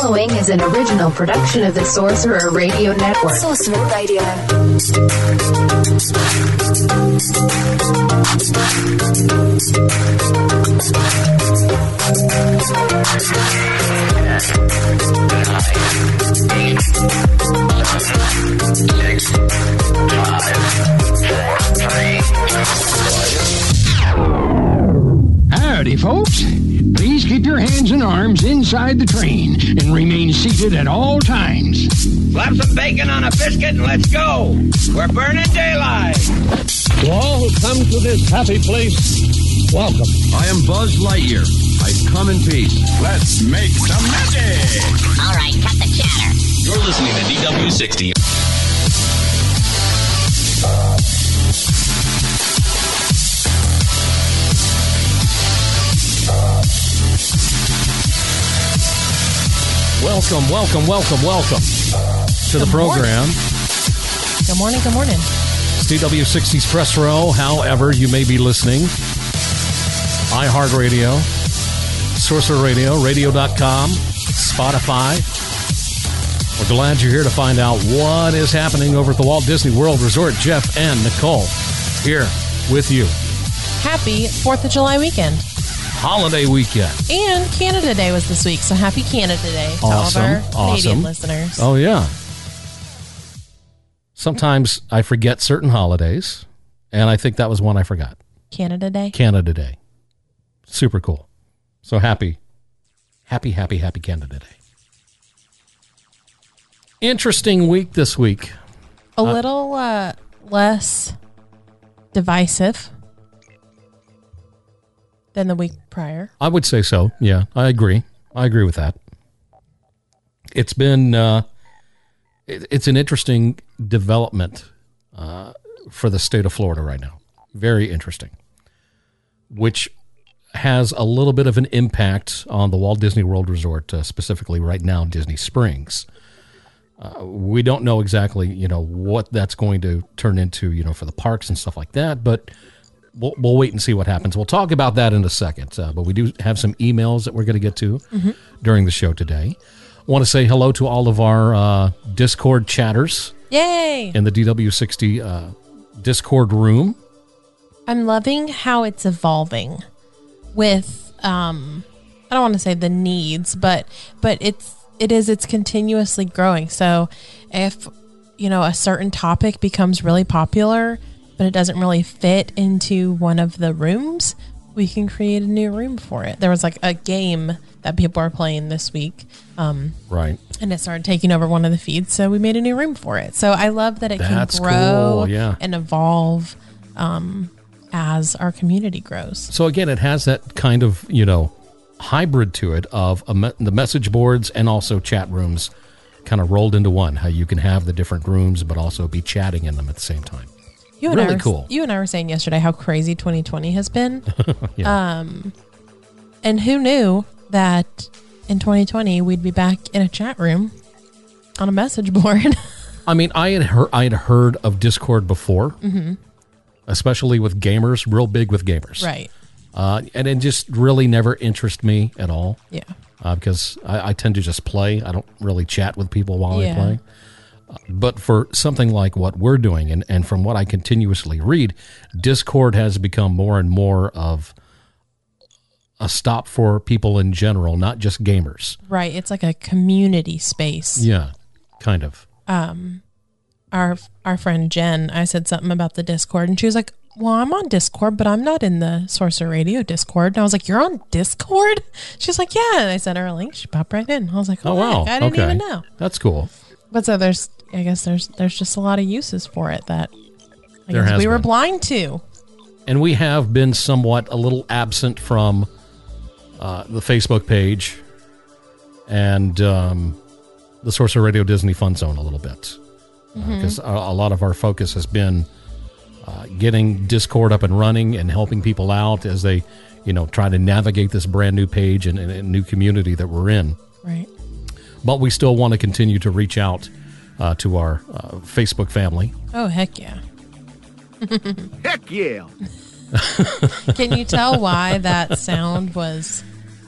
Following is an original production of the Sorcerer Radio Network. Sorcerer Radio. Howdy, folks. Please keep your hands and arms inside the train and remain seated at all times. Slap some bacon on a biscuit and let's go. We're burning daylight. To all who come to this happy place, welcome. I am Buzz Lightyear. I come in peace. Let's make some magic. All right, cut the chatter. You're listening to DW60. Welcome, welcome, welcome, welcome to the Good program. Good morning. Good morning. It's DW60's Press Row, however you may be listening. iHeartRadio, Sorcerer Radio, radio.com, Spotify. We're glad you're here to find out what is happening over at the Walt Disney World Resort. Jeff and Nicole here with you. Happy 4th of July weekend. Holiday weekend. And Canada Day was this week, so happy Canada Day to Awesome. all of our Canadian listeners. Oh, yeah. Sometimes I forget certain holidays, and I think that was one I forgot. Canada Day. Canada Day. Super cool. So happy, happy, happy, happy Canada Day. Interesting week this week. A little uh, less divisive than the week prior. I would say so. Yeah, I agree. I agree with that. It's been uh, it, it's an interesting development uh, for the state of Florida right now. Very interesting, which has a little bit of an impact on the Walt Disney World Resort, uh, specifically right now, Disney Springs. Uh, we don't know exactly, you know, what that's going to turn into, you know, for the parks and stuff like that, but we'll, we'll wait and see what happens. We'll talk about that in a second. Uh, but we do have some emails that we're going to get to during the show today. Want to say hello to all of our uh, Discord chatters Yay! in the DW60 uh, Discord room. I'm loving how it's evolving with um I don't want to say the needs, but but it's it is it's continuously growing. So if you know a certain topic becomes really popular, but it doesn't really fit into one of the rooms, we can create a new room for it. There was like a game that people are playing this week. Um Right. and it started taking over one of the feeds, so we made a new room for it. So I love that it That's can grow cool, yeah. and evolve um, as our community grows. So again, it has that kind of you know hybrid to it of a me- the message boards and also chat rooms, kind of rolled into one. How you can have the different rooms, but also be chatting in them at the same time. You and I Really were, cool. You and I were saying yesterday how crazy 2020 has been. Yeah. Um, and who knew that in 2020 we'd be back in a chat room on a message board? I mean, I had heard I had heard of Discord before, hmm especially with gamers, real big with gamers, Right. Uh, and it just really never interested me at all. Yeah. uh, because I, I tend to just play. I don't really chat with people while Yeah. I play. But for something like what we're doing, and, and from what I continuously read, Discord has become more and more of a stop for people in general, not just gamers. Right. It's like a community space. Yeah, kind of. um our our friend Jen, I said something about the Discord and she was like, Well, I'm on Discord, but I'm not in the Sorcerer Radio Discord. And I was like, You're on Discord? She's like, Yeah. And I sent her a link. She popped right in. I was like, Oh, Oh wow, heck, I didn't okay, even know. that's cool. But so there's I guess there's there's just a lot of uses for it that I There guess we were blind to. and we have been somewhat a little absent from uh, the Facebook page and um, the Sorcerer Radio Disney Fun Zone a little bit Mm-hmm. because a, a lot of our focus has been uh, getting Discord up and running and helping people out as they, you know, try to navigate this brand new page and, and, and new community that we're in. Right. But we still want to continue to reach out uh, to our uh, Facebook family. Oh heck yeah. Heck yeah. Can you tell why that sound was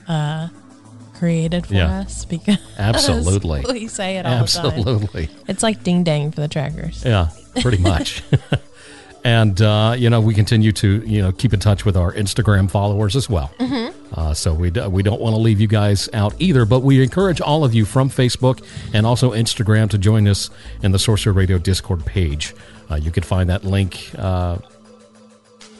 uh, created for Yeah. us? Because Absolutely. we say it all the time. Absolutely. It's like ding dang for the trackers. Yeah, pretty much. And uh, you know, we continue to you know keep in touch with our Instagram followers as well. Uh, so we d- we don't want to leave you guys out either. But we encourage all of you from Facebook and also Instagram to join us in the Sorcerer Radio Discord page. Uh, you can find that link uh,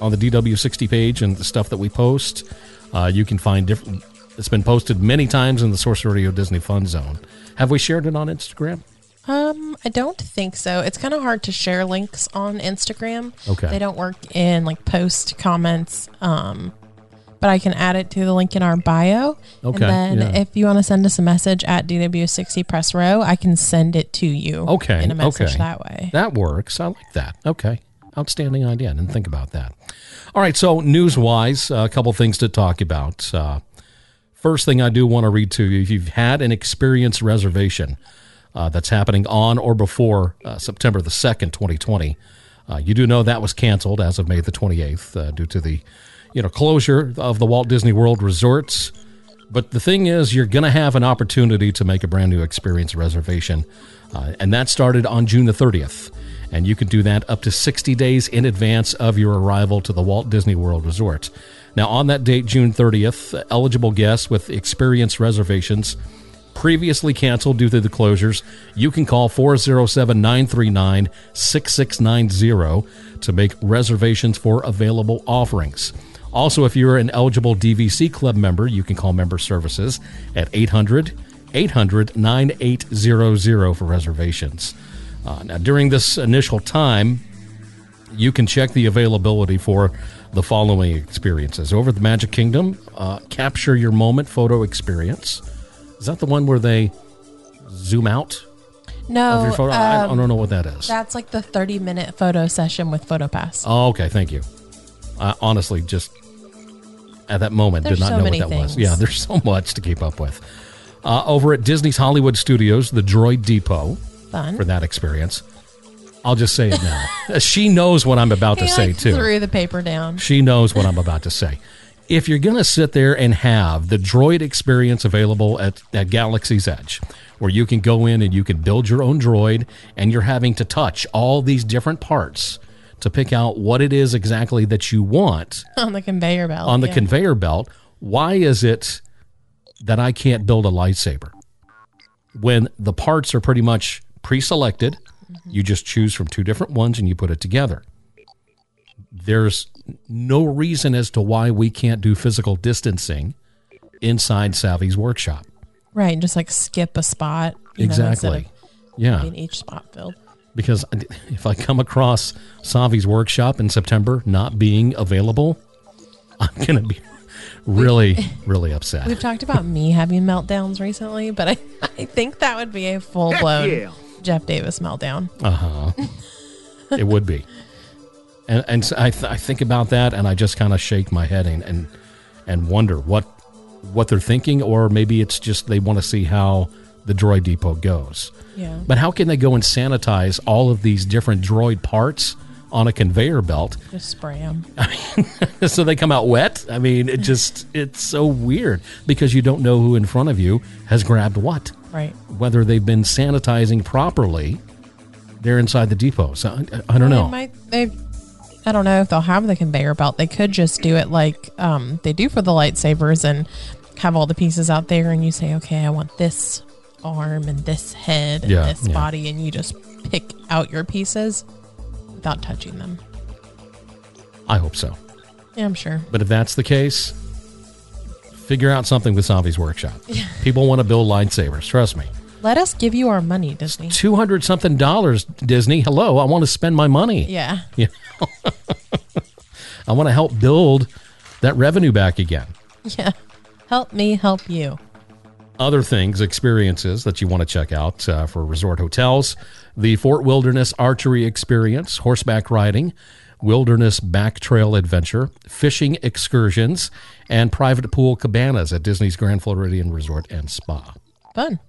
on the DW60 page and the stuff that we post. Uh, you can find different. It's been posted many times in the Sorcerer Radio Disney Fun Zone. Have we shared it on Instagram? Um, I don't think so. It's kind of hard to share links on Instagram. Okay. They don't work in like post comments. Um, but I can add it to the link in our bio. Okay, And then yeah. if you want to send us a message at DW60 Press Row, I can send it to you. Okay. In a message okay. that way. That works. I like that. Okay. Outstanding idea. I didn't think about that. All right. So, news wise, a couple things to talk about. Uh, first thing I do want to read to you if you've had an experience reservation uh, that's happening on or before uh, September the 2nd, 2020, uh, you do know that was canceled as of May the 28th uh, due to the you know closure of the Walt Disney World resorts. But the thing is, you're going to have an opportunity to make a brand new experience reservation. Uh, and that started on June the 30th. And you can do that up to 60 days in advance of your arrival to the Walt Disney World Resort. Now, on that date, June 30th, eligible guests with experience reservations previously canceled due to the closures, you can call 407 939 6690 to make reservations for available offerings. Also, if you're an eligible DVC Club member, you can call member services at 800 800 9800 for reservations. Uh, now, during this initial time, you can check the availability for the following experiences over the Magic Kingdom. Uh, capture your moment photo experience. Is that the one where they zoom out No, of your photo? I, I um, don't know what that is. That's like the 30 minute photo session with PhotoPass. Oh, okay. Thank you. I honestly just at that moment There's did not so know what that was. Yeah, there's so much to keep up with. Uh, over at Disney's Hollywood Studios, the Droid Depot Fun. for that experience. I'll just say it now. she knows what I'm about to He say like too. threw the paper down. She knows what I'm about to say. If you're going to sit there and have the droid experience available at, at Galaxy's Edge, where you can go in and you can build your own droid, and you're having to touch all these different parts to pick out what it is exactly that you want on the conveyor belt. on the yeah. conveyor belt, why is it that I can't build a lightsaber? When the parts are pretty much pre selected, mm-hmm. you just choose from two different ones and you put it together. There's no reason as to why we can't do physical distancing inside Savi's workshop. Right, and just like skip a spot. you know, exactly. of Yeah. having each spot filled. Because if I come across Savi's workshop in September not being available, I'm going to be really, really upset. We've talked about me having meltdowns recently, but I, I think that would be a full blown yeah. Jeff Davis meltdown. Uh huh. it would be. And and I th- I think about that and I just kind of shake my head and, and and wonder what what they're thinking or maybe it's just they want to see how the droid depot goes. Yeah. But how can they go and sanitize all of these different droid parts on a conveyor belt Just spray them. so they come out wet? I mean, it just it's so weird because you don't know who in front of you has grabbed what. Right. Whether they've been sanitizing properly, they're inside the depot. So I, I don't know. They might, they, I don't know if they'll have the conveyor belt. They could just do it like um, they do for the lightsabers and have all the pieces out there, and you say, okay, I want this arm and this head and Yeah, this yeah. body, and you just pick out your pieces without touching them. I hope so. Yeah, I'm sure. But if that's the case, figure out something with Savi's workshop. People want to build lightsabers. Trust me. Let us give you our money, Disney. Two hundred something dollars, Disney. Hello, I want to spend my money. Yeah. You know? I want to help build that revenue back again. Yeah. Help me help you. other things, experiences that you want to check out uh, for resort hotels the Fort Wilderness Archery Experience, horseback riding, wilderness back trail adventure, fishing excursions, and private pool cabanas at Disney's Grand Floridian Resort and Spa. Fun.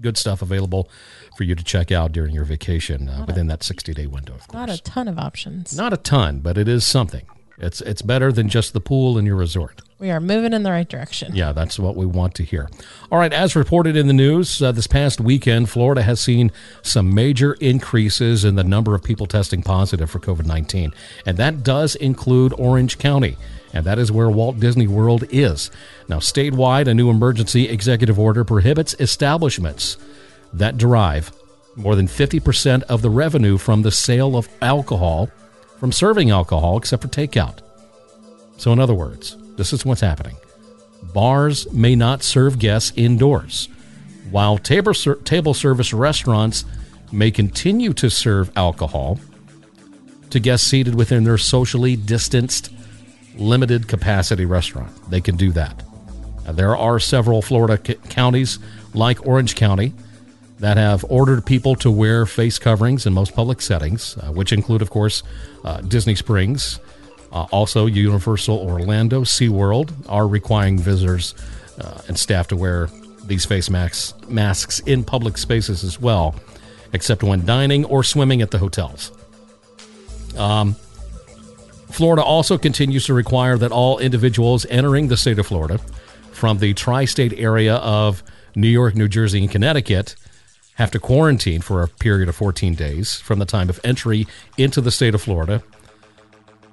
Good stuff available for you to check out during your vacation uh, within that 60 day window, of course. Not a ton of options. Not a ton, but it is something. It's, it's better than just the pool in your resort. We are moving in the right direction. Yeah, that's what we want to hear. All right, as reported in the news, uh, this past weekend, Florida has seen some major increases in the number of people testing positive for COVID 19. And that does include Orange County. And that is where Walt Disney World is. Now, statewide, a new emergency executive order prohibits establishments that derive more than 50% of the revenue from the sale of alcohol from serving alcohol except for takeout. So, in other words, this is what's happening. Bars may not serve guests indoors, while table, ser- table service restaurants may continue to serve alcohol to guests seated within their socially distanced, limited capacity restaurant. They can do that. Now, there are several Florida c- counties, like Orange County, that have ordered people to wear face coverings in most public settings, uh, which include, of course, uh, Disney Springs, uh, also, Universal Orlando, SeaWorld are requiring visitors uh, and staff to wear these face masks, masks in public spaces as well, except when dining or swimming at the hotels. Um, Florida also continues to require that all individuals entering the state of Florida from the tri state area of New York, New Jersey, and Connecticut have to quarantine for a period of 14 days from the time of entry into the state of Florida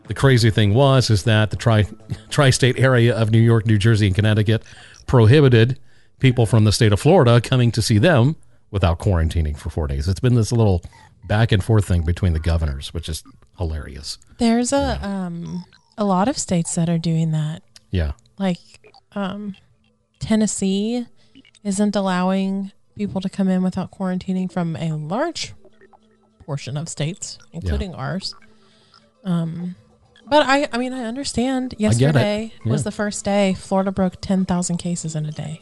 the crazy thing was is that the tri tri-state area of New York, New Jersey, and Connecticut prohibited people from the state of Florida coming to see them without quarantining for four days. It's been this little back and forth thing between the governors, which is hilarious. There's a yeah. um a lot of states that are doing that. Yeah. Like um Tennessee isn't allowing people to come in without quarantining from a large portion of states, including yeah. ours. Um but I, I mean, I understand. Yesterday I yeah. was the first day Florida broke 10,000 cases in a day.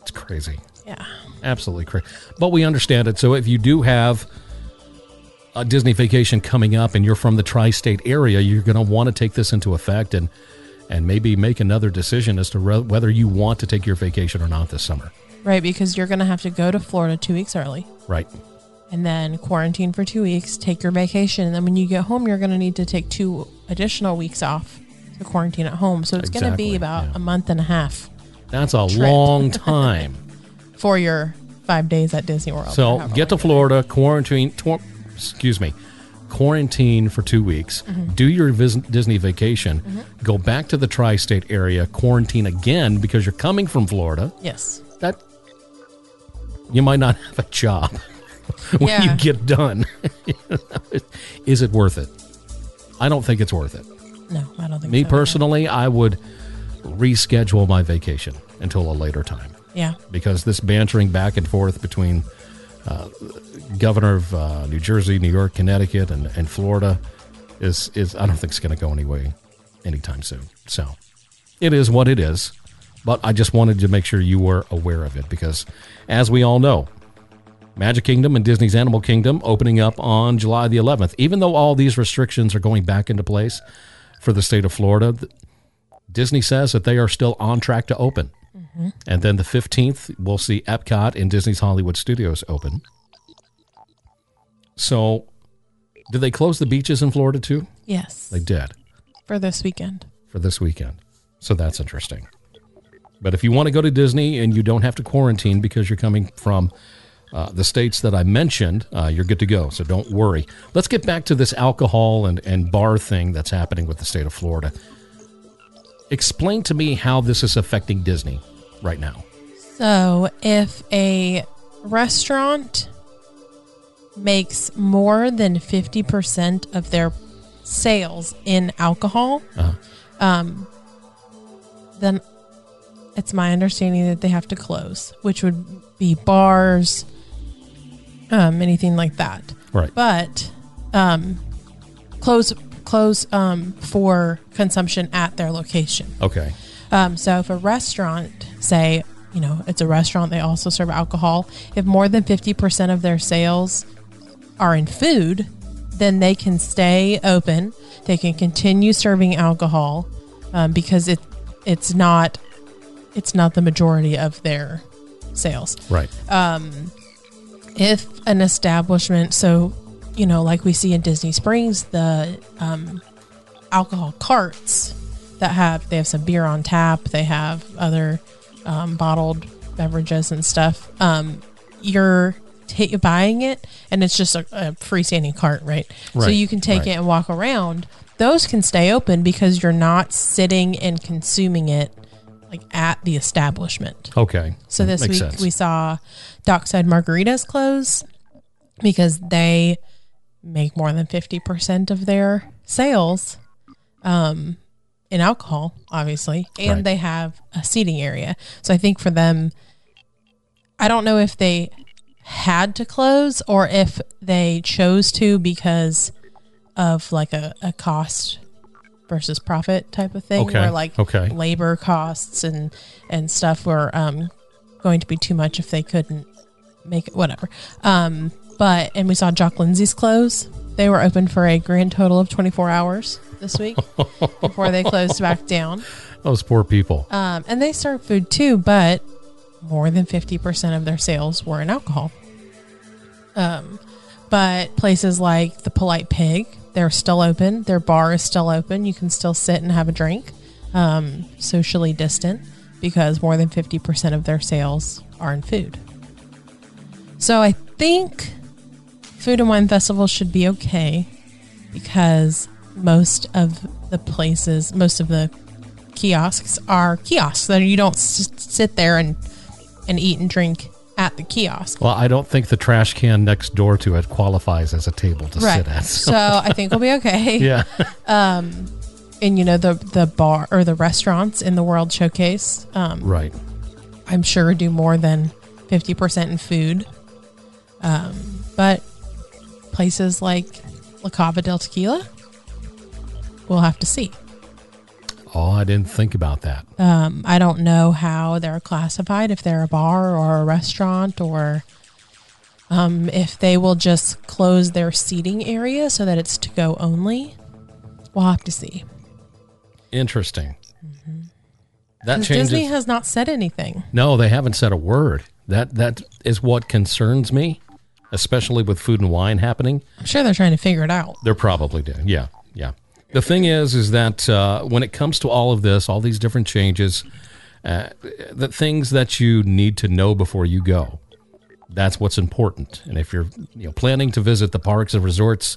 It's crazy. Yeah. Absolutely crazy. But we understand it. So if you do have a Disney vacation coming up and you're from the tri state area, you're going to want to take this into effect and, and maybe make another decision as to re- whether you want to take your vacation or not this summer. Right. Because you're going to have to go to Florida two weeks early. Right and then quarantine for two weeks, take your vacation. And then when you get home, you're going to need to take two additional weeks off to quarantine at home. So it's exactly, going to be about yeah. a month and a half. That's a trip. long time for your five days at Disney World. So get to Florida, quarantine, tw- excuse me, quarantine for two weeks, mm-hmm. do your vis- Disney vacation, mm-hmm. go back to the tri state area, quarantine again because you're coming from Florida. Yes. That you might not have a job. when yeah. you get done. Is it worth it? I don't think it's worth it. No, I don't think Me so personally, either. I would reschedule my vacation until a later time. Yeah. Because this bantering back and forth between uh, governor of uh, New Jersey, New York, Connecticut, and, and Florida is, is I don't think it's going to go anyway anytime soon. So it is what it is. But I just wanted to make sure you were aware of it because, as we all know, Magic Kingdom and Disney's Animal Kingdom opening up on July the 11th. Even though all these restrictions are going back into place for the state of Florida, Disney says that they are still on track to open. Mm-hmm. And then the 15th, we'll see Epcot and Disney's Hollywood Studios open. So, did they close the beaches in Florida too? Yes. They did. For this weekend. For this weekend. So that's interesting. But if you want to go to Disney and you don't have to quarantine because you're coming from uh, the states that I mentioned, uh, you're good to go. So don't worry. Let's get back to this alcohol and, and bar thing that's happening with the state of Florida. Explain to me how this is affecting Disney right now. So, if a restaurant makes more than 50% of their sales in alcohol, uh-huh. um, then it's my understanding that they have to close, which would be bars, um, anything like that. Right. But um, close close um, for consumption at their location. Okay. Um, so if a restaurant, say, you know, it's a restaurant, they also serve alcohol. If more than 50% of their sales are in food, then they can stay open. They can continue serving alcohol um, because it it's not it's not the majority of their sales. Right. Um, if an establishment, so you know, like we see in Disney Springs, the um, alcohol carts that have they have some beer on tap, they have other um, bottled beverages and stuff. Um, you're ta buying it, and it's just a, a freestanding cart, right? So you can take right. it and walk around. Those can stay open because you're not sitting and consuming it like at the establishment. Okay. So this Makes week sense. we saw Dockside Margaritas close because they make more than 50% of their sales um, in alcohol, obviously, and Right. they have a seating area. So I think for them, I don't know if they had to close or if they chose to because of like a, a cost versus profit type of thing Okay, where like okay. labor costs and and stuff were um going to be too much if they couldn't make it whatever um but and we saw jock lindsay's close they were open for a grand total of 24 hours this week before they closed back down Those poor people. um, and they serve food too, but more than 50% of their sales were in alcohol. Um, but places like the Polite Pig, they're still open. Their bar is still open. You can still sit and have a drink, um, socially distant, because more than 50% of their sales are in food. So I think Food and Wine Festival should be okay because most of the places, most of the kiosks are kiosks so you don't s- sit there and and eat and drink at the kiosk Well, I don't think the trash can next door to it qualifies as a table to right sit at. so i think we'll be okay yeah. um and you know the the bar or the restaurants in the world showcase um right. i'm sure do more than 50% in food um but places like la cava del tequila we'll have to see Oh, I didn't think about that. Um, I don't know how they're classified, if they're a bar or a restaurant, or um, if they will just close their seating area so that it's to go only. We'll have to see. Interesting. That 'Cause changes. Disney has not said anything. no, they haven't said a word. That that is what concerns me, especially with food and wine happening. I'm sure they're trying to figure it out. They're probably doing. Yeah, yeah. The thing is, is that uh, when it comes to all of this, all these different changes, uh, the things that you need to know before you go, that's what's important. And if you're you know planning to visit the parks and resorts,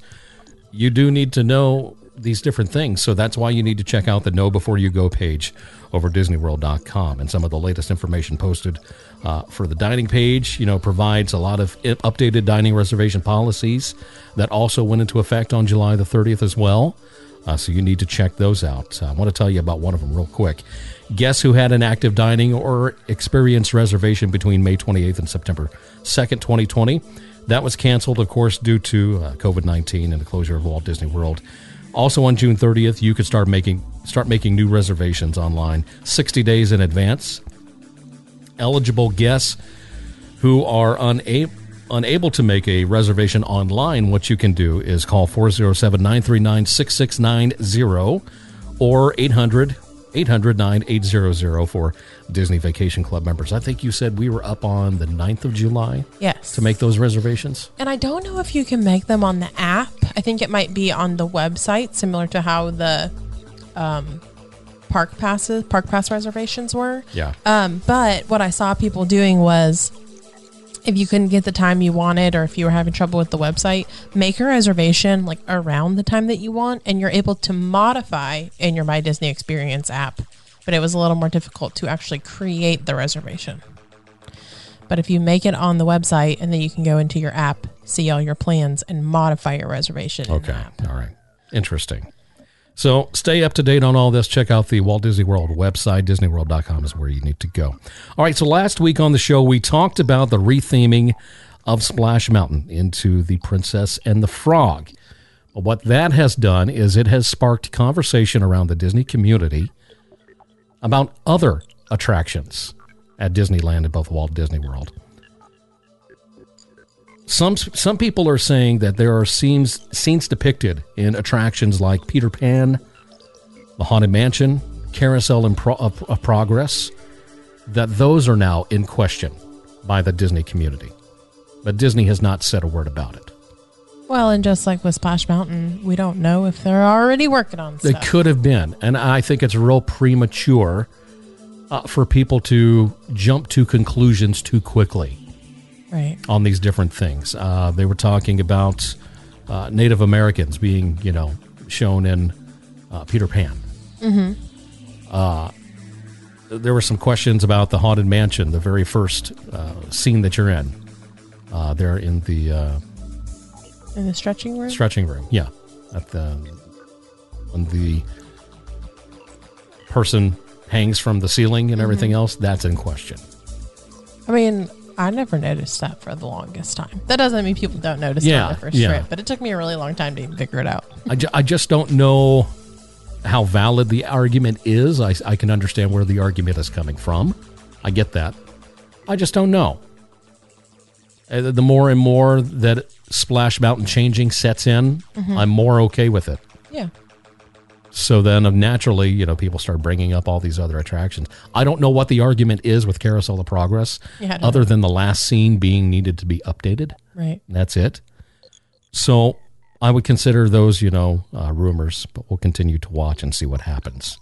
you do need to know these different things. So that's why you need to check out the Know Before You Go page over DisneyWorld.com. And some of the latest information posted uh, for the dining page, you know, provides a lot of updated dining reservation policies that also went into effect on July the 30th as well. Uh, so you need to check those out. Uh, I want to tell you about one of them real quick. Guess who had an active dining or experience reservation between May 28th and September 2nd, 2020? That was canceled, of course, due to uh, COVID 19 and the closure of Walt Disney World. Also on June 30th, you could start making start making new reservations online 60 days in advance. Eligible guests who are unable unable to make a reservation online, what you can do is call 407 939 6690 or 800 800 9800 for Disney Vacation Club members. I think you said we were up on the 9th of July Yes. to make those reservations. And I don't know if you can make them on the app. I think it might be on the website, similar to how the um, park passes, park pass reservations were. Yeah. Um, but what I saw people doing was if you couldn't get the time you wanted or if you were having trouble with the website, make a reservation like around the time that you want and you're able to modify in your My Disney Experience app. But it was a little more difficult to actually create the reservation. But if you make it on the website and then you can go into your app, see all your plans and modify your reservation. in the Okay. All right. Interesting. So stay up to date on all this. Check out the Walt Disney World website. DisneyWorld.com is where you need to go. All right. So last week on the show, we talked about the retheming of Splash Mountain into the Princess and the Frog. What that has done is it has sparked conversation around the Disney community about other attractions at Disneyland and both Walt Disney World. Some some people are saying that there are scenes scenes depicted in attractions like Peter Pan, the Haunted Mansion, Carousel in Pro- of, Progress, that those are now in question by the Disney community. But Disney has not said a word about it. Well, and just like with Splash Mountain, we don't know if they're already working on They could have been, and I think it's real premature uh, for people to jump to conclusions too quickly Right. on these different things. Uh, they were talking about uh, Native Americans being, you know, shown in uh, Peter Pan. Mm-hmm. Uh, there were some questions about the haunted mansion, the very first uh, scene that you're in. Uh, there in the uh, In the stretching room? stretching room, yeah, at the when the person hangs from the ceiling and everything else. That's in question. I mean, I never noticed that for the longest time. That doesn't mean people don't notice it on the first yeah. trip, but it took me a really long time to even figure it out. I, ju- I just don't know how valid the argument is. I, I can understand where the argument is coming from. I get that. I just don't know. Uh, The more and more that Splash Mountain changing sets in, Mhm. I'm more okay with it. Yeah. So then, uh, naturally, you know, people start bringing up all these other attractions. I don't know what the argument is with Carousel of Progress, Yeah, other know. than the last scene being needed to be updated. Right. That's it. So I would consider those, you know, uh, rumors, but we'll continue to watch and see what happens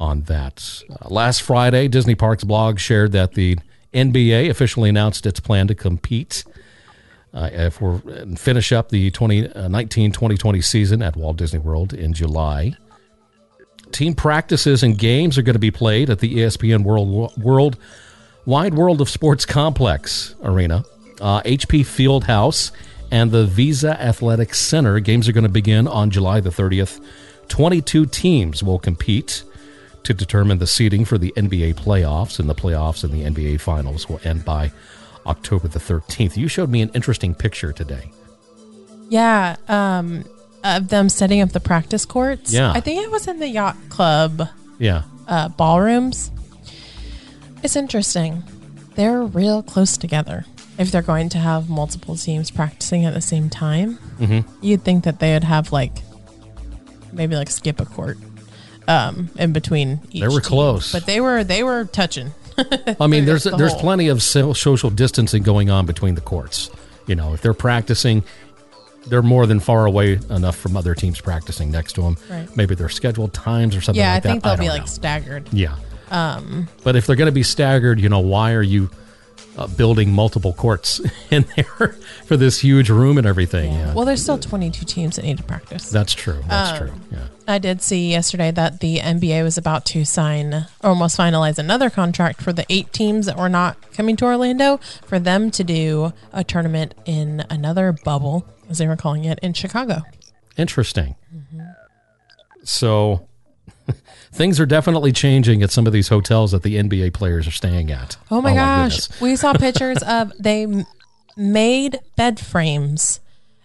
on that. Uh, last Friday, Disney Parks blog shared that the NBA officially announced its plan to compete uh, if we're finish up the 2019 2020 season at Walt Disney World in July. Team practices and games are going to be played at the ESPN World World Wide World of Sports Complex Arena, uh, HP Fieldhouse, and the Visa Athletic Center. Games are going to begin on July the 30th. 22 teams will compete to determine the seeding for the NBA playoffs, and the playoffs and the NBA finals will end by October the 13th. You showed me an interesting picture today. Yeah. Um, of them setting up the practice courts. Yeah. I think it was in the yacht club Yeah. uh, ballrooms. It's interesting. They're real close together. If they're going to have multiple teams practicing at the same time, Mhm. you'd think that they would have like maybe like skip a court um, in between. Each They were team. close. but they were they were touching. I mean, there's The there's whole- plenty of social distancing going on between the courts. You know, if they're practicing, they're more than far away enough from other teams practicing next to them. Right. Maybe they're scheduled times or something yeah, like I think that. they'll be don't like know. staggered. Yeah. Um, But if they're going to be staggered, you know, why are you uh, building multiple courts in there for this huge room and everything? Yeah. well, there's still 22 teams that need to practice. That's true. That's Um, true. Yeah. I did see yesterday that the NBA was about to sign, or almost finalize another contract for the eight teams that were not coming to Orlando for them to do a tournament in another bubble, as they were calling it, in Chicago. Interesting. So things are definitely changing at some of these hotels that the NBA players are staying at. Oh my oh gosh. goodness. we saw pictures of they made bed frames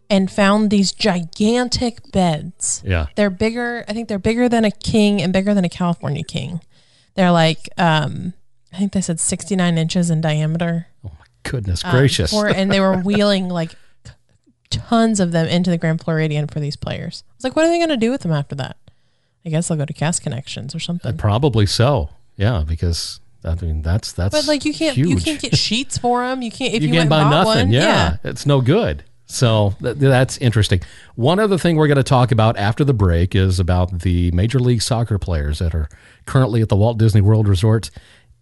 and found these gigantic beds. Yeah. They're bigger, I think they're bigger than a king and bigger than a California king. They're like um I think they said 69 inches in diameter. Oh my goodness Um, gracious. for- and they were wheeling like tons of them into the Grand Floridian for these players. It's like, what are they going to do with them after that? I guess they'll go to Cast Connections or something. Probably so. Yeah, because I mean that's that's but like, you can't you can't get sheets for them. You can't if you, you can't went buy nothing. One, yeah, it's no good. So th- that's interesting. One other thing we're going to talk about after the break is about the Major League Soccer players that are currently at the Walt Disney World Resort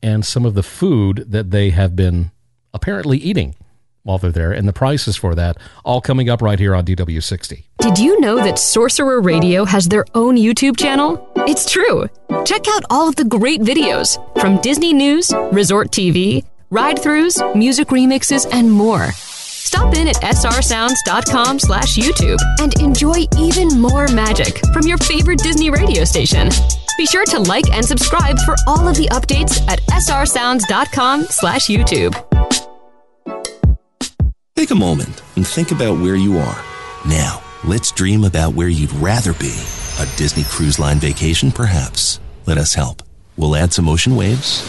and some of the food that they have been apparently eating while they're there and the prices for that all coming up right here on DW60. Did you know that Sorcerer Radio has their own YouTube channel? It's true. Check out all of the great videos from Disney News, Resort TV, ride throughs, music remixes, and more. Stop in at srsounds.com slash YouTube and enjoy even more magic from your favorite Disney radio station. Be sure to like and subscribe for all of the updates at srsounds.com slash YouTube. Take a moment and think about where you are. Now, let's dream about where you'd rather be. A Disney Cruise Line vacation, perhaps. Let us help. We'll add some ocean waves.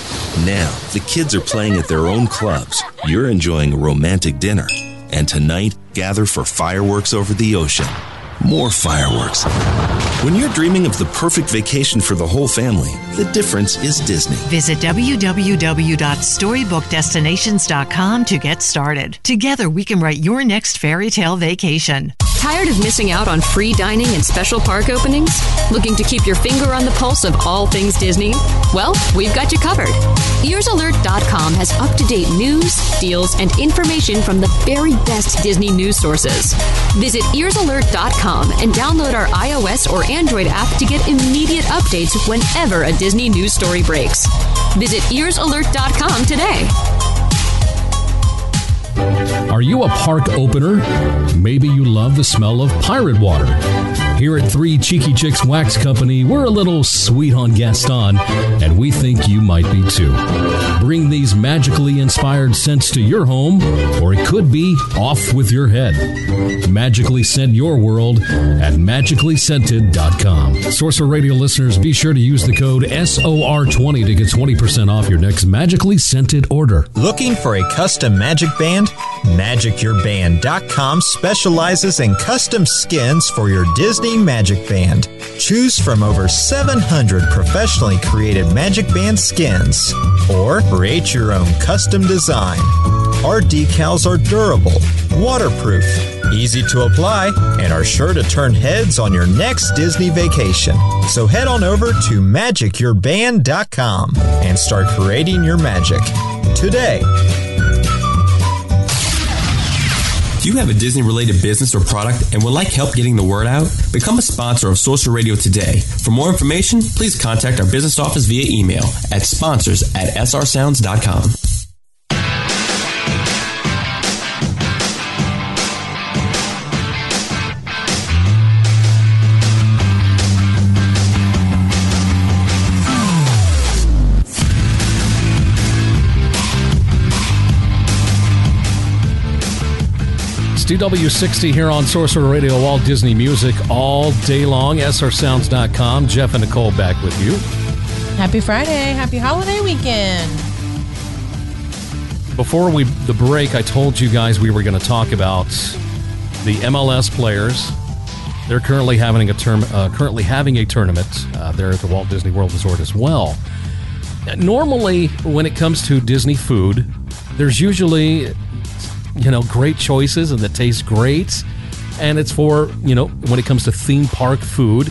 Now, the kids are playing at their own clubs. You're enjoying a romantic dinner. And tonight, gather for fireworks over the ocean. More fireworks. When you're dreaming of the perfect vacation for the whole family, the difference is Disney. Visit www.storybookdestinations.com to get started. Together, we can write your next fairy tale vacation. Tired of missing out on free dining and special park openings? Looking to keep your finger on the pulse of all things Disney? Well, we've got you covered. EarsAlert.com has up to date news, deals, and information from the very best Disney news sources. Visit EarsAlert.com and download our iOS or Android app to get immediate updates whenever a Disney news story breaks. Visit EarsAlert.com today. Are you a park opener? Maybe you love the smell of pirate water. Here at Three Cheeky Chicks Wax Company, we're a little sweet on Gaston, and we think you might be too. Bring these magically inspired scents to your home, or it could be off with your head. Magically scent your world at magicallyscented.com. Sorcerer Radio listeners, be sure to use the code SOR20 to get 20% off your next magically scented order. Looking for a custom magic band? MagicYourBand.com specializes in custom skins for your Disney Magic Band. Choose from over 700 professionally created Magic Band skins, or create your own custom design. Our decals are durable, waterproof, easy to apply, and are sure to turn heads on your next Disney vacation. So head on over to MagicYourBand.com and start creating your magic today. Do you have a Disney related business or product and would like help getting the word out? Become a sponsor of Sorcerer Radio today. For more information, please contact our business office via email at sponsors at srsounds.com. DW60 here on Sorcerer Radio, Walt Disney music all day long. SRSounds.com. Jeff and Nicole back with you. Happy Friday. Happy holiday weekend. Before we the break, I told you guys we were going to talk about the MLS players. They're currently having a term, uh, currently having a tournament uh, there at the Walt Disney World Resort as well. Normally, when it comes to Disney food, there's usually you know great choices and that taste great, and it's for you know when it comes to theme park food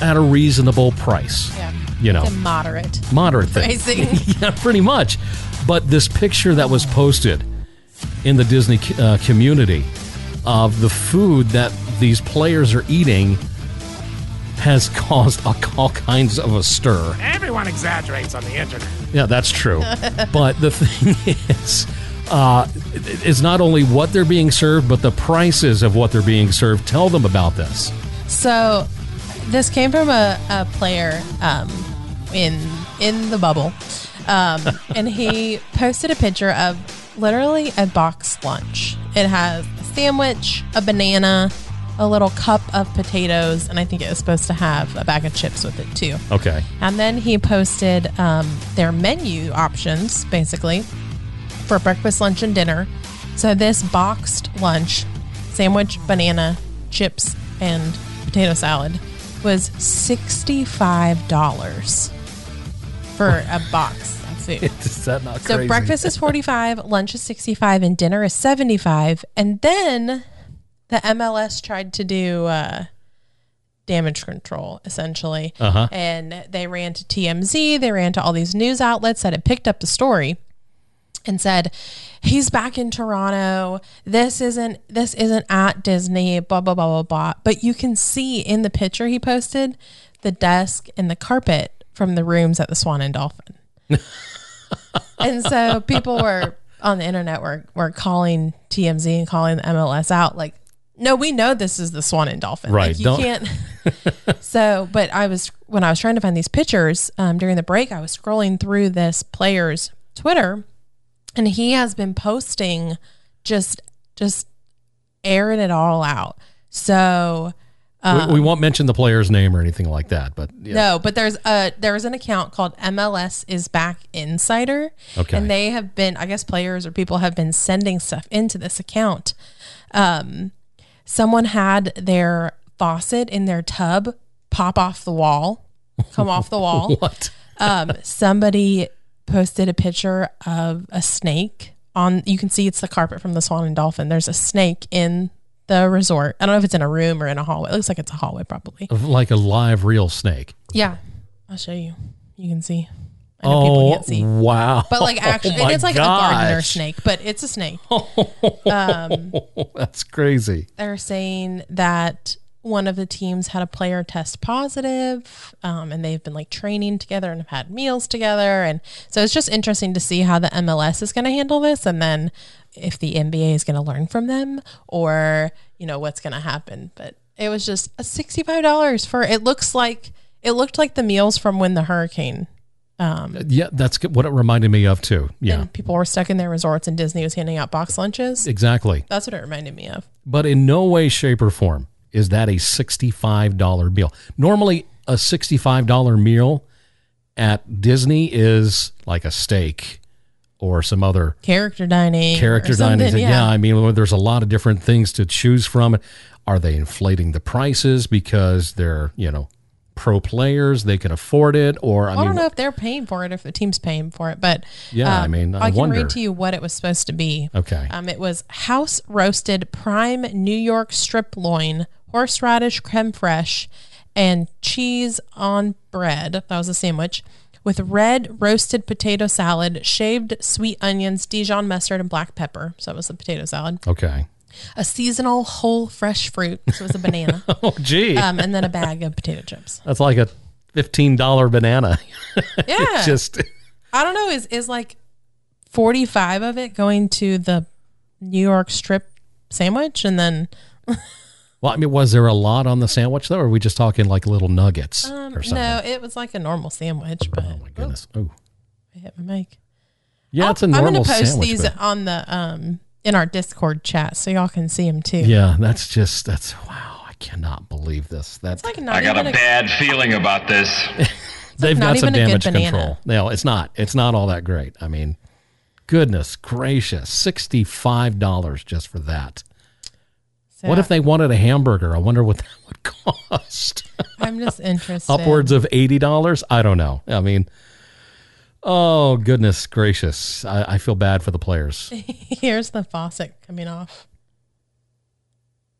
at a reasonable price. Yeah. You know, It's a moderate. moderate thing. Pricing. yeah, pretty much. But this picture that was posted in the Disney uh, community of the food that these players are eating has caused a, all kinds of a stir. Everyone exaggerates on the internet. Yeah, that's true. but the thing is, uh, it's not only what they're being served, but the prices of what they're being served. Tell them about this. So, this came from a, a player um, in in the bubble, um, and he posted a picture of literally a box lunch. It has a sandwich, a banana, a little cup of potatoes, and I think it was supposed to have a bag of chips with it too. Okay. And then he posted um, their menu options, basically, for breakfast, lunch, and dinner. So this boxed lunch, sandwich, banana, chips, and potato salad was $65 for a box of food. Is that not So crazy? breakfast is 45, lunch is 65, and dinner is 75. And then the MLS tried to do uh, damage control, essentially. Uh-huh. And they ran to TMZ, they ran to all these news outlets that had picked up the story and said, He's back in Toronto. This isn't this isn't at Disney, blah blah blah blah blah. But you can see in the picture he posted the desk and the carpet from the rooms at the Swan and Dolphin and so people were on the internet were were calling TMZ and calling the MLS out like, no, we know this is the Swan and Dolphin. Right, Like, you don't- can't. so, but I was when I was trying to find these pictures um, during the break, I was scrolling through this player's Twitter, and he has been posting just just airing it all out. So Um, we, we won't mention the player's name or anything like that, but yeah. No, but there's a there's an account called MLS is back insider. Okay. And they have been I guess players or people have been sending stuff into this account. Um someone had their faucet in their tub pop off the wall, come off the wall. What? Um somebody posted a picture of a snake on you can see it's the carpet from the Swan and Dolphin. There's a snake in the resort. I don't know if it's in a room or in a hallway. It looks like it's a hallway probably. like a live real snake. Yeah, I'll show you. You can see. I know people Oh can't see. wow! But like actually, Oh, it's like a gardener snake, but it's a snake. um, That's crazy. they're saying that one of the teams had a player test positive, um, and they've been like training together and have had meals together, and so it's just interesting to see how the MLS is going to handle this, and then if the NBA is going to learn from them, or you know what's going to happen. But it was just a sixty-five dollars for. It looks like it looked like the meals from when the hurricane. Um, Yeah, that's what it reminded me of too. Yeah, and people were stuck in their resorts, and Disney was handing out box lunches. exactly. That's what it reminded me of. But in no way, shape, or form is that a sixty-five dollar meal. Normally, a sixty-five dollar meal at Disney is like a steak or some other Character dining, character dining. Yeah. I mean, there's a lot of different things to choose from. Are they inflating the prices because they're you know pro players they can afford it, or I I, mean, don't know if they're paying for it, if the team's paying for it, but Yeah, I um, mean, I I can wonder. read to you what it was supposed to be. Okay. um, it was house roasted prime New York strip loin, horseradish creme fraiche, and cheese on bread. That was a sandwich with red roasted potato salad, shaved sweet onions, Dijon mustard, and black pepper. So it was the potato salad. okay. A seasonal whole fresh fruit. So it was a banana. Oh, gee, um, and then a bag of potato chips. that's like a fifteen dollar banana. Yeah. It's just I don't know. Is is like forty five of it going to the New York strip sandwich, and then well, I mean, was there a lot on the sandwich though, or are we just talking like little nuggets um, or something? no, it was like a normal sandwich. But Oh my goodness! Oh, I hit my mic. yeah, it's a I'm gonna post sandwich. these but- on the um in our Discord chat so y'all can see them too. yeah, that's just that's wow! I cannot believe this. That's like not I got a even bad feeling about this. they've not got some even a good damage control. No, it's not. It's not all that great. I mean, goodness gracious, sixty five dollars just for that. So What if they wanted a hamburger? I wonder what that would cost. I'm just interested. Upwards of eighty dollars? I don't know. I mean, oh goodness gracious! I, I feel bad for the players. Here's the faucet coming off.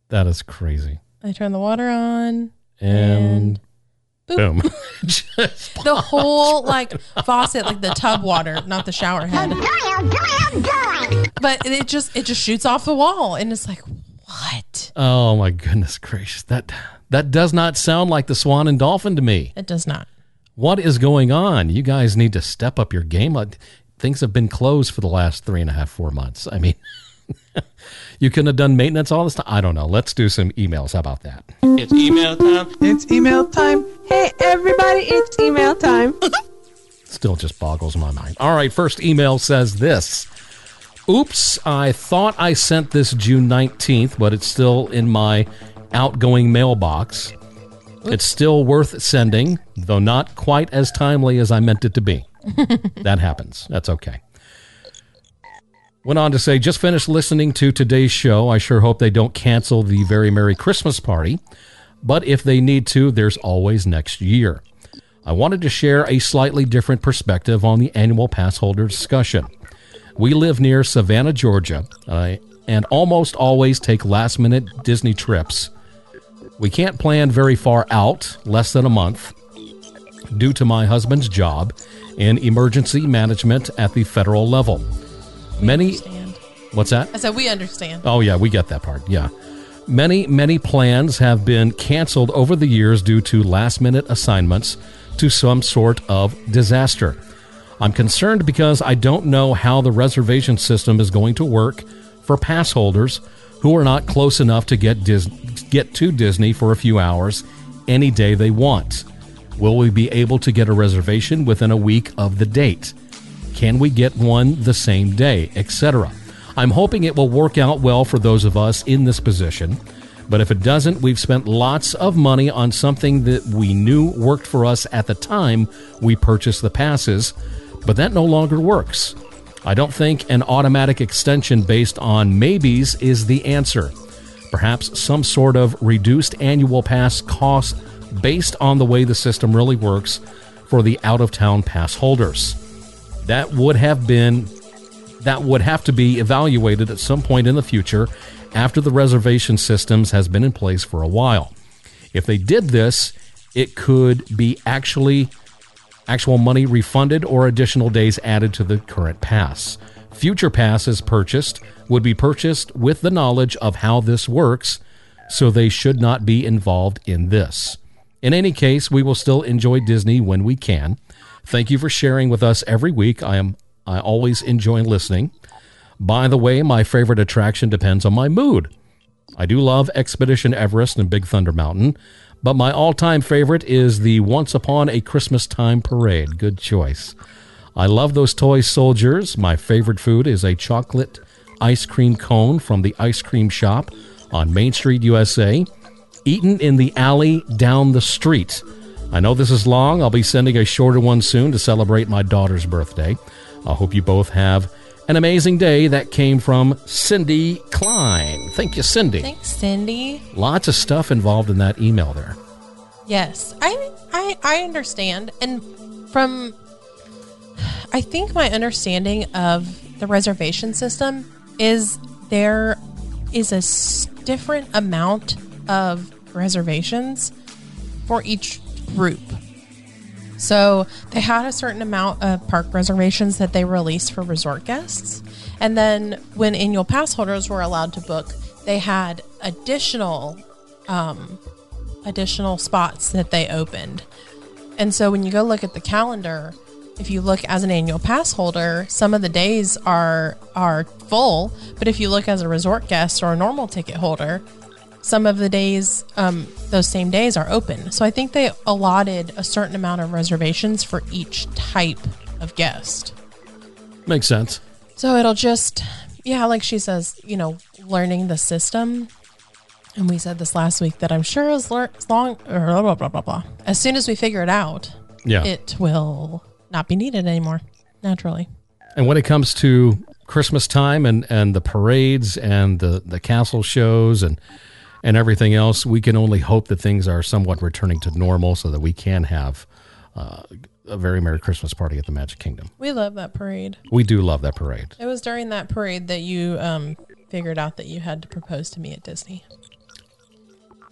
That is crazy. I turn the water on. And, boop. boom. Just The whole like faucet, like the tub water, not the shower head. But it just it just shoots off the wall, and it's like, what? oh my goodness gracious! That that does not sound like the Swan and Dolphin to me. It does not. What is going on? You guys need to step up your game. Uh, Things have been closed for the last three and a half, four months. I mean, you couldn't have done maintenance all this time. I don't know. Let's do some emails. How about that? It's email time. It's email time. Hey, everybody, it's email time. Still just boggles my mind. All right, first email says this. Oops, I thought I sent this June 19th, but it's still in my outgoing mailbox. It's still worth sending, though not quite as timely as I meant it to be. that happens. That's okay. Went on to say, just finished listening to today's show. I sure hope they don't cancel the Very Merry Christmas party. But if they need to, there's always next year. I wanted to share a slightly different perspective on the annual pass holder discussion. We live near Savannah, Georgia, uh, and almost always take last minute Disney trips. We can't plan very far out, less than a month, due to my husband's job in emergency management at the federal level. Many. What's that? I said we understand. Oh, yeah, we get that part. Yeah. Many, many plans have been canceled over the years due to last minute assignments to some sort of disaster. I'm concerned because I don't know how the reservation system is going to work for pass holders who are not close enough to get Dis- get to Disney for a few hours any day they want. Will we be able to get a reservation within a week of the date? Can we get one the same day, etc.? I'm hoping it will work out well for those of us in this position. But if it doesn't, we've spent lots of money on something that we knew worked for us at the time we purchased the passes, but that no longer works. I don't think an automatic extension based on maybes is the answer. Perhaps some sort of reduced annual pass cost based on the way the system really works for the out of town pass holders. That would have been that would have to be evaluated at some point in the future after the reservation systems has been in place for a while. If they did this, it could be actually actual money refunded or additional days added to the current pass. Future passes purchased would be purchased with the knowledge of how this works, so they should not be involved in this. In any case, we will still enjoy Disney when we can. Thank you for sharing with us every week. I am I always enjoy listening. By the way, my favorite attraction depends on my mood. I do love Expedition Everest and Big Thunder Mountain, but my all time favorite is the Once Upon a Christmas Time Parade. Good choice. I love those toy soldiers. My favorite food is a chocolate ice cream cone from the ice cream shop on Main Street, USA, eaten in the alley down the street. I know this is long. I'll be sending a shorter one soon to celebrate my daughter's birthday. I hope you both have an amazing day. That came from Cindy Klein. Thank you, Cindy. Thanks, Cindy. Lots of stuff involved in that email there. Yes, I I I understand, and from I think my understanding of the reservation system is there is a s- different amount of reservations for each group. So they had a certain amount of park reservations that they released for resort guests. And then when annual pass holders were allowed to book, they had additional um, additional spots that they opened. And so when you go look at the calendar, if you look as an annual pass holder, some of the days are are full, but if you look as a resort guest or a normal ticket holder, some of the days um, those same days are open. So I think they allotted a certain amount of reservations for each type of guest. Makes sense. So it'll just yeah, like she says, you know, learning the system. And we said this last week that I'm sure as, lear- as long blah, blah blah blah blah. As soon as we figure it out, Yeah. it will not be needed anymore. Naturally. And when it comes to Christmas time and, and the parades and the, the castle shows and and everything else, we can only hope that things are somewhat returning to normal so that we can have uh, a very Merry Christmas party at the Magic Kingdom. We love that parade. We do love that parade. It was during that parade that you um, figured out that you had to propose to me at Disney.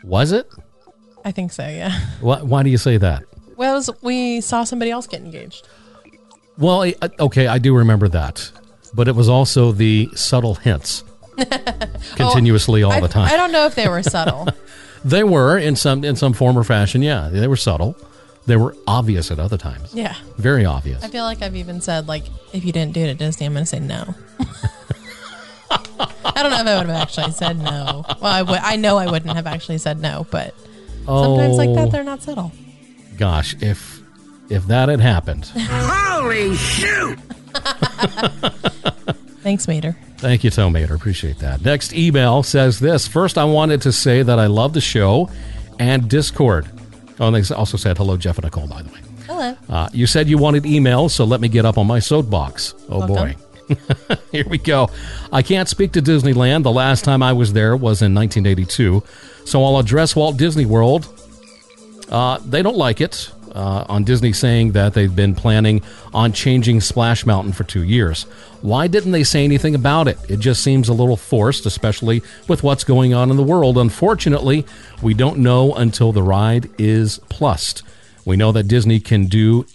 Was it? I think so, yeah. Why, why do you say that? Well, was, we saw somebody else get engaged. Well, okay, I do remember that, but it was also the subtle hints continuously oh, all I, the time. I don't know if they were subtle. They were in some in some form or fashion. Yeah, they were subtle. They were obvious at other times. yeah. Very obvious. I feel like I've even said, like, if you didn't do it at Disney, I'm going to say no. I don't know if I would have actually said no. Well, I would. I know I wouldn't have actually said no, but sometimes like Oh. that, they're not subtle. Gosh, if if that had happened. Holy shoot! Thanks, Mater. Thank you, Tom Mater. Appreciate that. Next email says this. First, I wanted to say that I love the show and Discord. Oh, and they also said hello, Jeff and Nicole, by the way. Hello. Uh, you said you wanted emails, so let me get up on my soapbox. Oh, boy. Here we go. I can't speak to Disneyland. The last time I was there was in 1982. So I'll address Walt Disney World. Uh, they don't like it. Uh, on Disney saying that they've been planning on changing Splash Mountain for two years. Why didn't they say anything about it? It just seems a little forced, especially with what's going on in the world. Unfortunately, we don't know until the ride is plussed. We know that Disney can do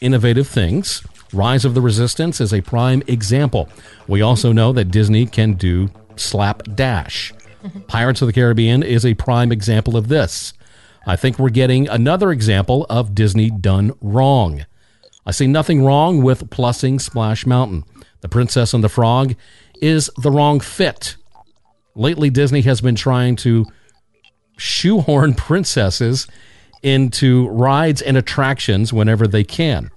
innovative things. Rise of the Resistance is a prime example. We also know that Disney can do slapdash. Pirates of the Caribbean is a prime example of this. I think we're getting another example of Disney done wrong. I see nothing wrong with plussing Splash Mountain. The Princess and the Frog is the wrong fit. Lately, Disney has been trying to shoehorn princesses into rides and attractions whenever they can.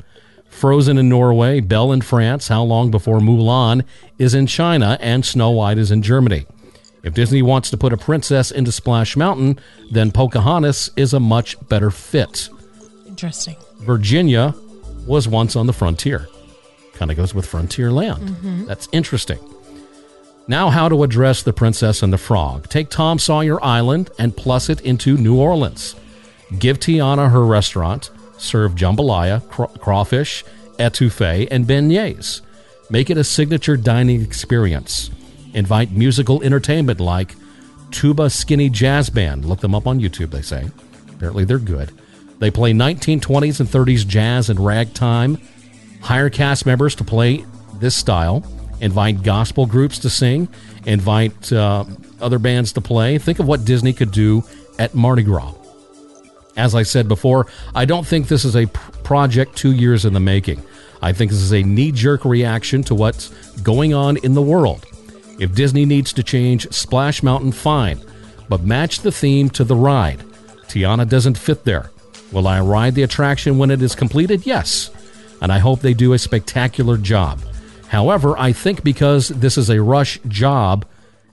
Frozen in Norway, Belle in France, How Long Before Mulan is in China, and Snow White is in Germany. If Disney wants to put a princess into Splash Mountain, then Pocahontas is a much better fit. Interesting. Virginia was once on the frontier. Kind of goes with Frontierland. Mhm. That's interesting. Now, how to address the Princess and the Frog. Take Tom Sawyer Island and plus it into New Orleans. Give Tiana her restaurant. Serve jambalaya, craw- crawfish, etouffee, and beignets. Make it a signature dining experience. Invite musical entertainment like Tuba Skinny Jazz Band. Look them up on YouTube, they say. Apparently, they're good. They play 1920s and 30s jazz and ragtime. Hire cast members to play this style. Invite gospel groups to sing. Invite uh, other bands to play. Think of what Disney could do at Mardi Gras. As I said before, I don't think this is a project two years in the making. I think this is a knee jerk reaction to what's going on in the world. If Disney needs to change Splash Mountain, fine, but match the theme to the ride. Tiana doesn't fit there. Will I ride the attraction when it is completed? Yes. And I hope they do a spectacular job. However, I think because this is a rush job,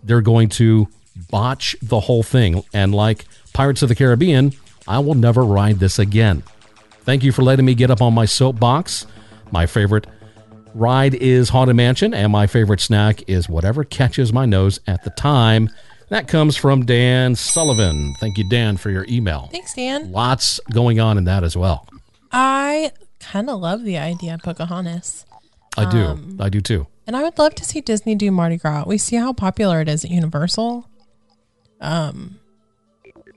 they're going to botch the whole thing. And like Pirates of the Caribbean, I will never ride this again. Thank you for letting me get up on my soapbox. My favorite ride is Haunted Mansion, and my favorite snack is whatever catches my nose at the time. That comes from Dan Sullivan. Thank you, Dan, for your email. Thanks, Dan. Lots going on in that as well. I kind of love the idea of Pocahontas. I do. Um, I do too. And I would love to see Disney do Mardi Gras. We see how popular it is at Universal. Um,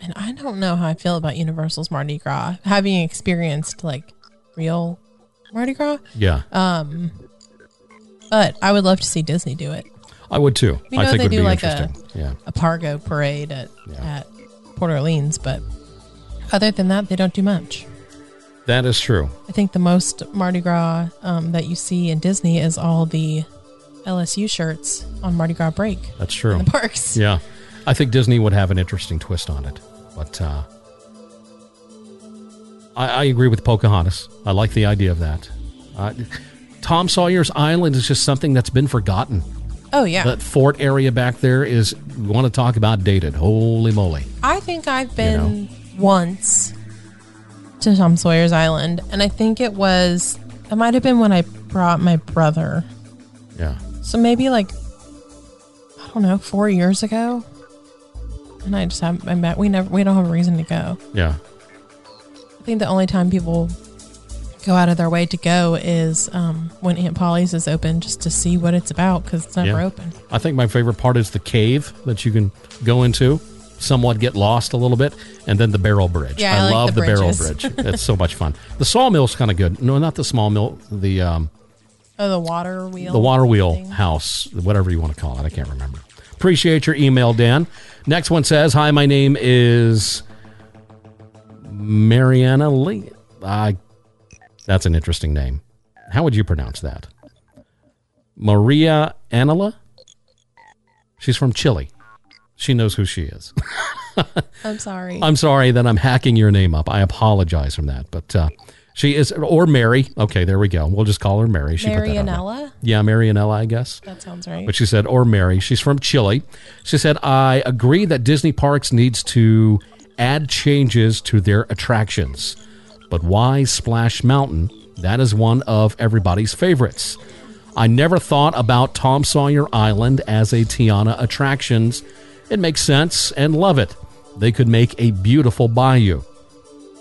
and I don't know how I feel about Universal's Mardi Gras, having experienced like real Mardi Gras. Yeah. Um, but I would love to see Disney do it. I would too. We I know think they it would do be like a yeah. a Pargo parade at at Port Orleans, but other than that, they don't do much. That is true. I think the most Mardi Gras um, that you see in Disney is all the LSU shirts on Mardi Gras break. That's true. In the parks. Yeah. I think Disney would have an interesting twist on it. But uh, I, I agree with Pocahontas. I like the idea of that. Uh, Tom Sawyer's Island is just something that's been forgotten. Oh yeah. That fort area back there is, we want to talk about dated. Holy moly. I think I've been once to Tom Sawyer's Island, and I think it was it might have been when I brought my brother. Yeah. So maybe like I don't know, four years ago. And I just have I met we never we don't have a reason to go. Yeah. I think the only time people go out of their way to go is um, when Aunt Polly's is open just to see what it's about because it's never Yeah. open. I think my favorite part is the cave that you can go into, somewhat get lost a little bit, and then the barrel bridge. Yeah, I like love the the, barrel bridge. It's so much fun. The sawmill's kind of good. No, not the small mill. The um, Oh, the water wheel. the water wheel thing. house, whatever you want to call it. I can't remember. Appreciate your email, Dan. Next one says, "Hi, my name is Mariana Lee." I that's an interesting name. How would you pronounce that? Maria Anela. She's from Chile. She knows who she is. I'm sorry. I'm sorry that I'm hacking your name up. I apologize from that, but uh, she is or Mary. Okay, there we go. We'll just call her Mary. She put that on there. Marianella? Yeah, Marianella, I guess. That sounds right. But she said, or Mary. She's from Chile. She said, I agree that Disney Parks needs to add changes to their attractions. But why Splash Mountain? That is one of everybody's favorites. I never thought about Tom Sawyer Island as a Tiana attractions. It makes sense and love it. They could make a beautiful bayou.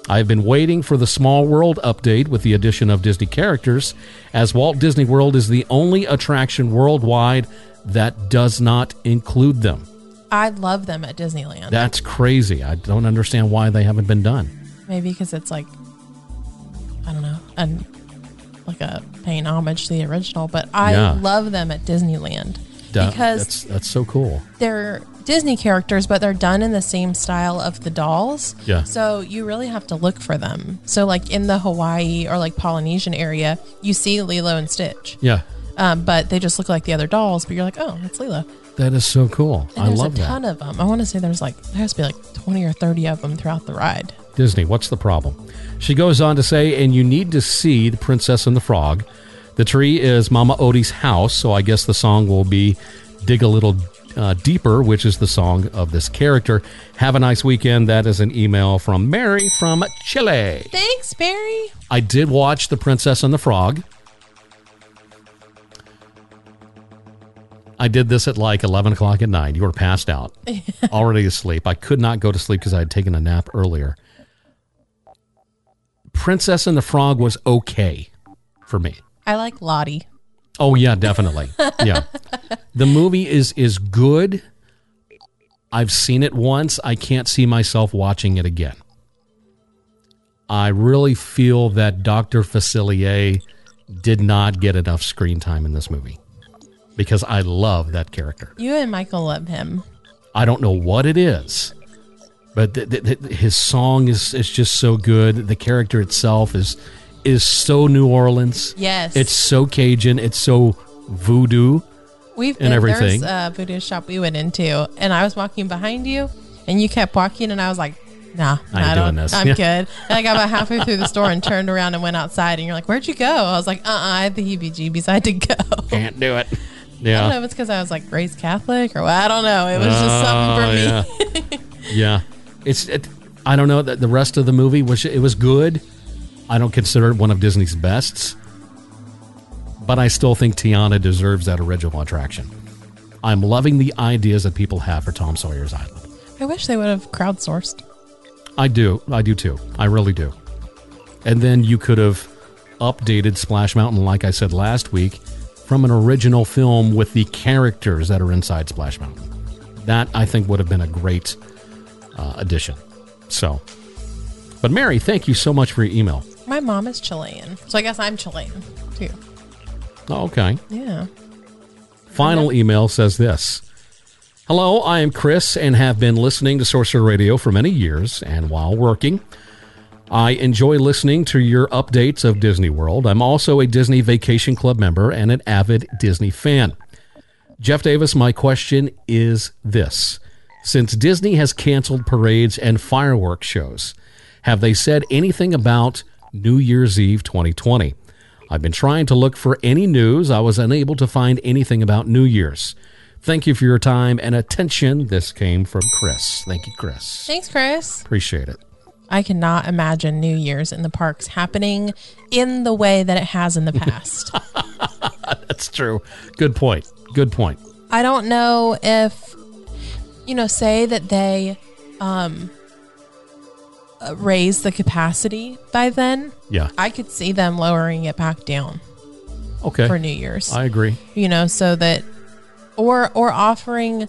I've been waiting for the Small World update with the addition of Disney characters, as Walt Disney World is the only attraction worldwide that does not include them. I love them at Disneyland. That's crazy. I don't understand why they haven't been done. Maybe because it's like, I don't know, and like a paying homage to the original. But I Yeah. love them at Disneyland Da- because that's that's so cool. they're Disney characters, but they're done in the same style of the dolls. Yeah. So you really have to look for them. So like in the Hawaii or like Polynesian area, you see Lilo and Stitch. Yeah, Um, but they just look like the other dolls. But you're like, oh, that's Lilo. that is so cool. And I there's love a that. ton of them. I want to say there's like there has to be like 20 or 30 of them throughout the ride. Disney, what's the problem? She goes on to say, and you need to see The Princess and the Frog. The tree is Mama Odie's house, so I guess the song will be dig a little uh, deeper, which is the song of this character. Have a nice weekend. That is an email from Mary from Chile. Thanks, Barry. I did watch The Princess and the Frog. I did this at like 11 o'clock at night. You were passed out, already asleep. I could not go to sleep because I had taken a nap earlier. Princess and the Frog was okay for me. I like Lottie. Oh yeah, definitely. Yeah. the movie is is good. I've seen it once. I can't see myself watching it again. I really feel that Dr. Facilier did not get enough screen time in this movie because I love that character. You and Michael love him. I don't know what it is, but th- th- th- his song is is just so good. The character itself is is so New Orleans. Yes. It's so Cajun. It's so voodoo. We've and been, everything. There's a voodoo shop we went into, and I was walking behind you, and you kept walking, and I was like, Nah, I I don't. doing this. I'm Yeah. good. And I got about halfway through the store and turned around and went outside, and you're like, "Where'd you go?" I was like, "Uh, uh I had the heebie-jeebies. I had to go." Can't do it. Yeah. I don't know if it's because I was like raised Catholic or what. I don't know. It was just something for me. Oh, yeah. yeah. It's. It, I don't know that the rest of the movie was. It was good. I don't consider it one of Disney's bests, but I still think Tiana deserves that original attraction. I'm loving the ideas that people have for Tom Sawyer's Island. I wish they would have crowdsourced. I do. I do too. I really do. And then you could have updated Splash Mountain, like I said last week, from an original film with the characters that are inside Splash Mountain. That, I think, would have been a great uh, addition. So, but Mary, thank you so much for your email. My mom is Chilean, so I guess I'm Chilean too. Oh, okay. Yeah. Final email says this Hello, I am Chris and have been listening to Sorcerer Radio for many years. And while working, I enjoy listening to your updates of Disney World. I'm also a Disney Vacation Club member and an avid Disney fan. Jeff Davis, my question is this Since Disney has canceled parades and fireworks shows, have they said anything about New Year's Eve 2020? I've been trying to look for any news. I was unable to find anything about New Year's. Thank you for your time and attention. This came from Chris. Thank you, Chris. Thanks, Chris. Appreciate it. I cannot imagine New Year's in the parks happening in the way that it has in the past. That's true. Good point. Good point. I don't know if, you know, say that they um, uh, raise the capacity by then. Yeah. I could see them lowering it back down Okay. for New Year's. I agree. you know, so that, or or offering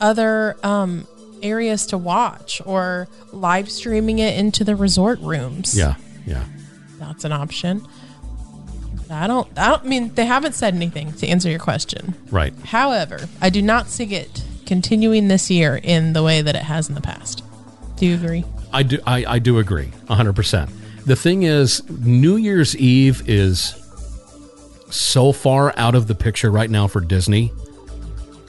other um, areas to watch or live streaming it into the resort rooms. Yeah. Yeah. that's an option. I don't. I don't I mean they haven't said anything to answer your question. Right. However, I do not see it continuing this year in the way that it has in the past. Do you agree? I do. I, I do agree. hundred percent. The thing is, New Year's Eve is so far out of the picture right now for Disney.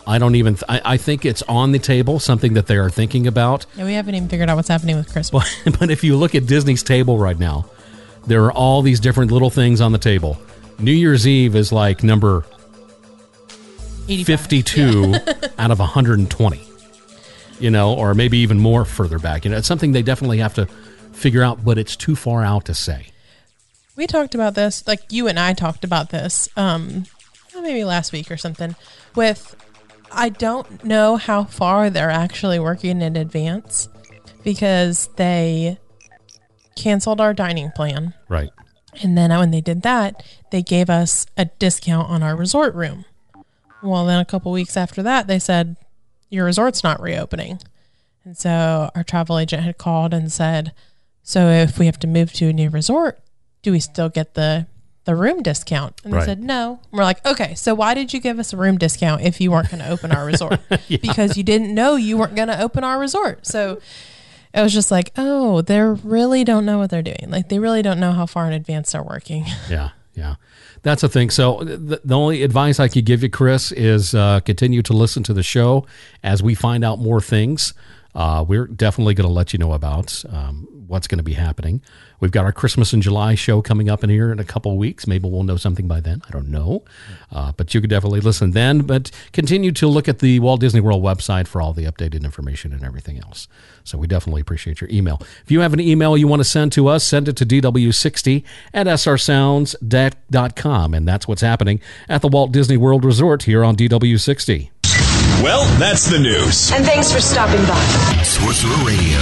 I don't even. Th- I, I think it's on the table, something that they are thinking about. Yeah, we haven't even figured out what's happening with Christmas. But, but if you look at Disney's table right now, there are all these different little things on the table. New Year's Eve is like number 52 out of 120. You know, or maybe even more further back. You know, it's something they definitely have to figure out, but it's too far out to say. We talked about this, like you and I talked about this, um, maybe last week or something. With, I don't know how far they're actually working in advance because they canceled our dining plan. Right. And then when they did that, they gave us a discount on our resort room. Well, then a couple weeks after that, they said, Your resort's not reopening. And so our travel agent had called and said, So if we have to move to a new resort, do we still get the the room discount? And they said no. And we're like, okay, so why did you give us a room discount if you weren't going to open our resort? Because you didn't know you weren't going to open our resort. So it was just like, oh, they really don't know what they're doing. Like they really don't know how far in advance they're working. Yeah, yeah. That's a thing. So the, the only advice I could give you, Chris, is uh, continue to listen to the show as we find out more things. uh, we're definitely going to let you know about um, what's going to be happening. We've got our Christmas in July show coming up in here in a couple of weeks. Maybe we'll know something by then. I don't know. Uh, but you could definitely listen then. But continue to look at the Walt Disney World website for all the updated information and everything else. So we definitely appreciate your email. If you have an email you want to send to us, send it to DW60 at srsounds.com. And that's what's happening at the Walt Disney World Resort here on DW60. Well, that's the news. And thanks for stopping by. Sorcerer Radio,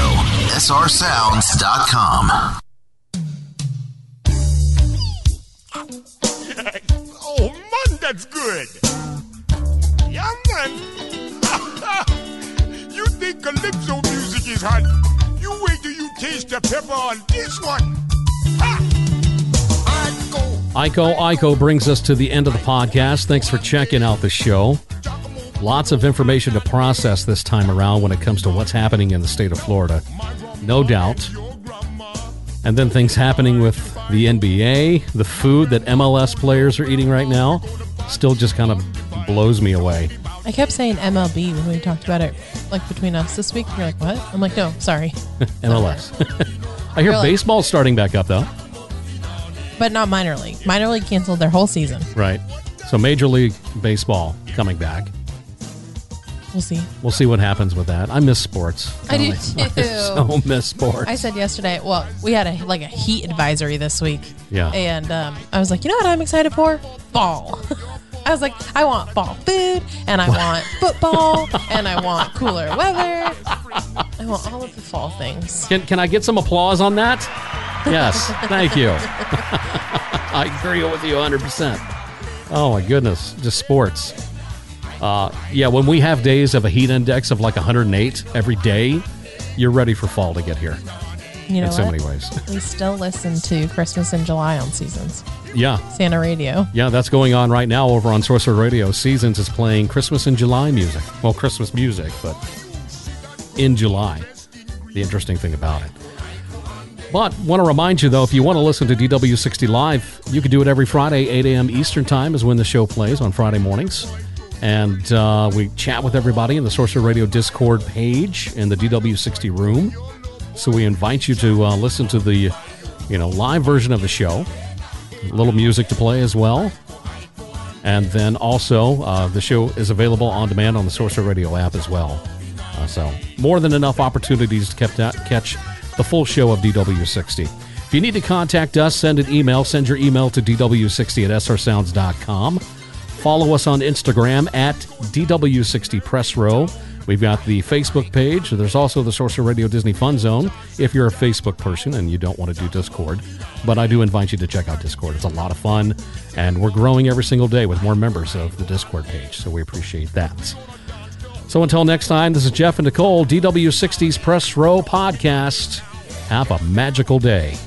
srsounds.com. that's good. Yeah, man. you think calypso music is hot? You wait till you taste the pepper on this one. Iko Iko brings us to the end of the podcast. Thanks for checking out the show. Lots of information to process this time around when it comes to what's happening in the state of Florida. No doubt. And then things happening with the NBA, the food that MLS players are eating right now, still just kind of blows me away. I kept saying MLB when we talked about it, like between us this week. You're like, what? I'm like, no, sorry. MLS. I hear Really? baseball's starting back up, though. But not minor league. Minor league canceled their whole season. Right. So Major League Baseball coming back. We'll see. We'll see what happens with that. I miss sports. I do Don't too. I so miss sports. I said yesterday, well, we had a like a heat advisory this week. Yeah. And um, I was like, you know what I'm excited for? Fall. I was like, I want fall food, and I want football, and I want cooler weather. I want all of the fall things. Can, can I get some applause on that? Yes. Thank you. I agree with you 100%. Oh, my goodness. Just sports. Uh, yeah, when we have days of a heat index of like 108 every day, you're ready for fall to get here. You know in so what? many ways. We still listen to Christmas in July on seasons. Yeah. Santa Radio. Yeah, that's going on right now over on Sorcerer Radio. Seasons is playing Christmas in July music. Well, Christmas music, but in July. The interesting thing about it. But want to remind you, though, if you want to listen to DW60 Live, you can do it every Friday, 8 a.m. Eastern Time is when the show plays on Friday mornings. And uh, we chat with everybody in the Sorcerer Radio Discord page in the DW60 room. So we invite you to uh, listen to the, you know, live version of the show. A little music to play as well. And then also, uh, the show is available on demand on the Sorcerer Radio app as well. Uh, so, more than enough opportunities to kept that, catch the full show of DW60. If you need to contact us, send an email. Send your email to DW60 at srsounds.com. Follow us on Instagram at DW60 Press Row. We've got the Facebook page. There's also the Sorcerer Radio Disney Fun Zone if you're a Facebook person and you don't want to do Discord. But I do invite you to check out Discord. It's a lot of fun, and we're growing every single day with more members of the Discord page, so we appreciate that. So until next time, this is Jeff and Nicole, DW60's Press Row Podcast. Have a magical day.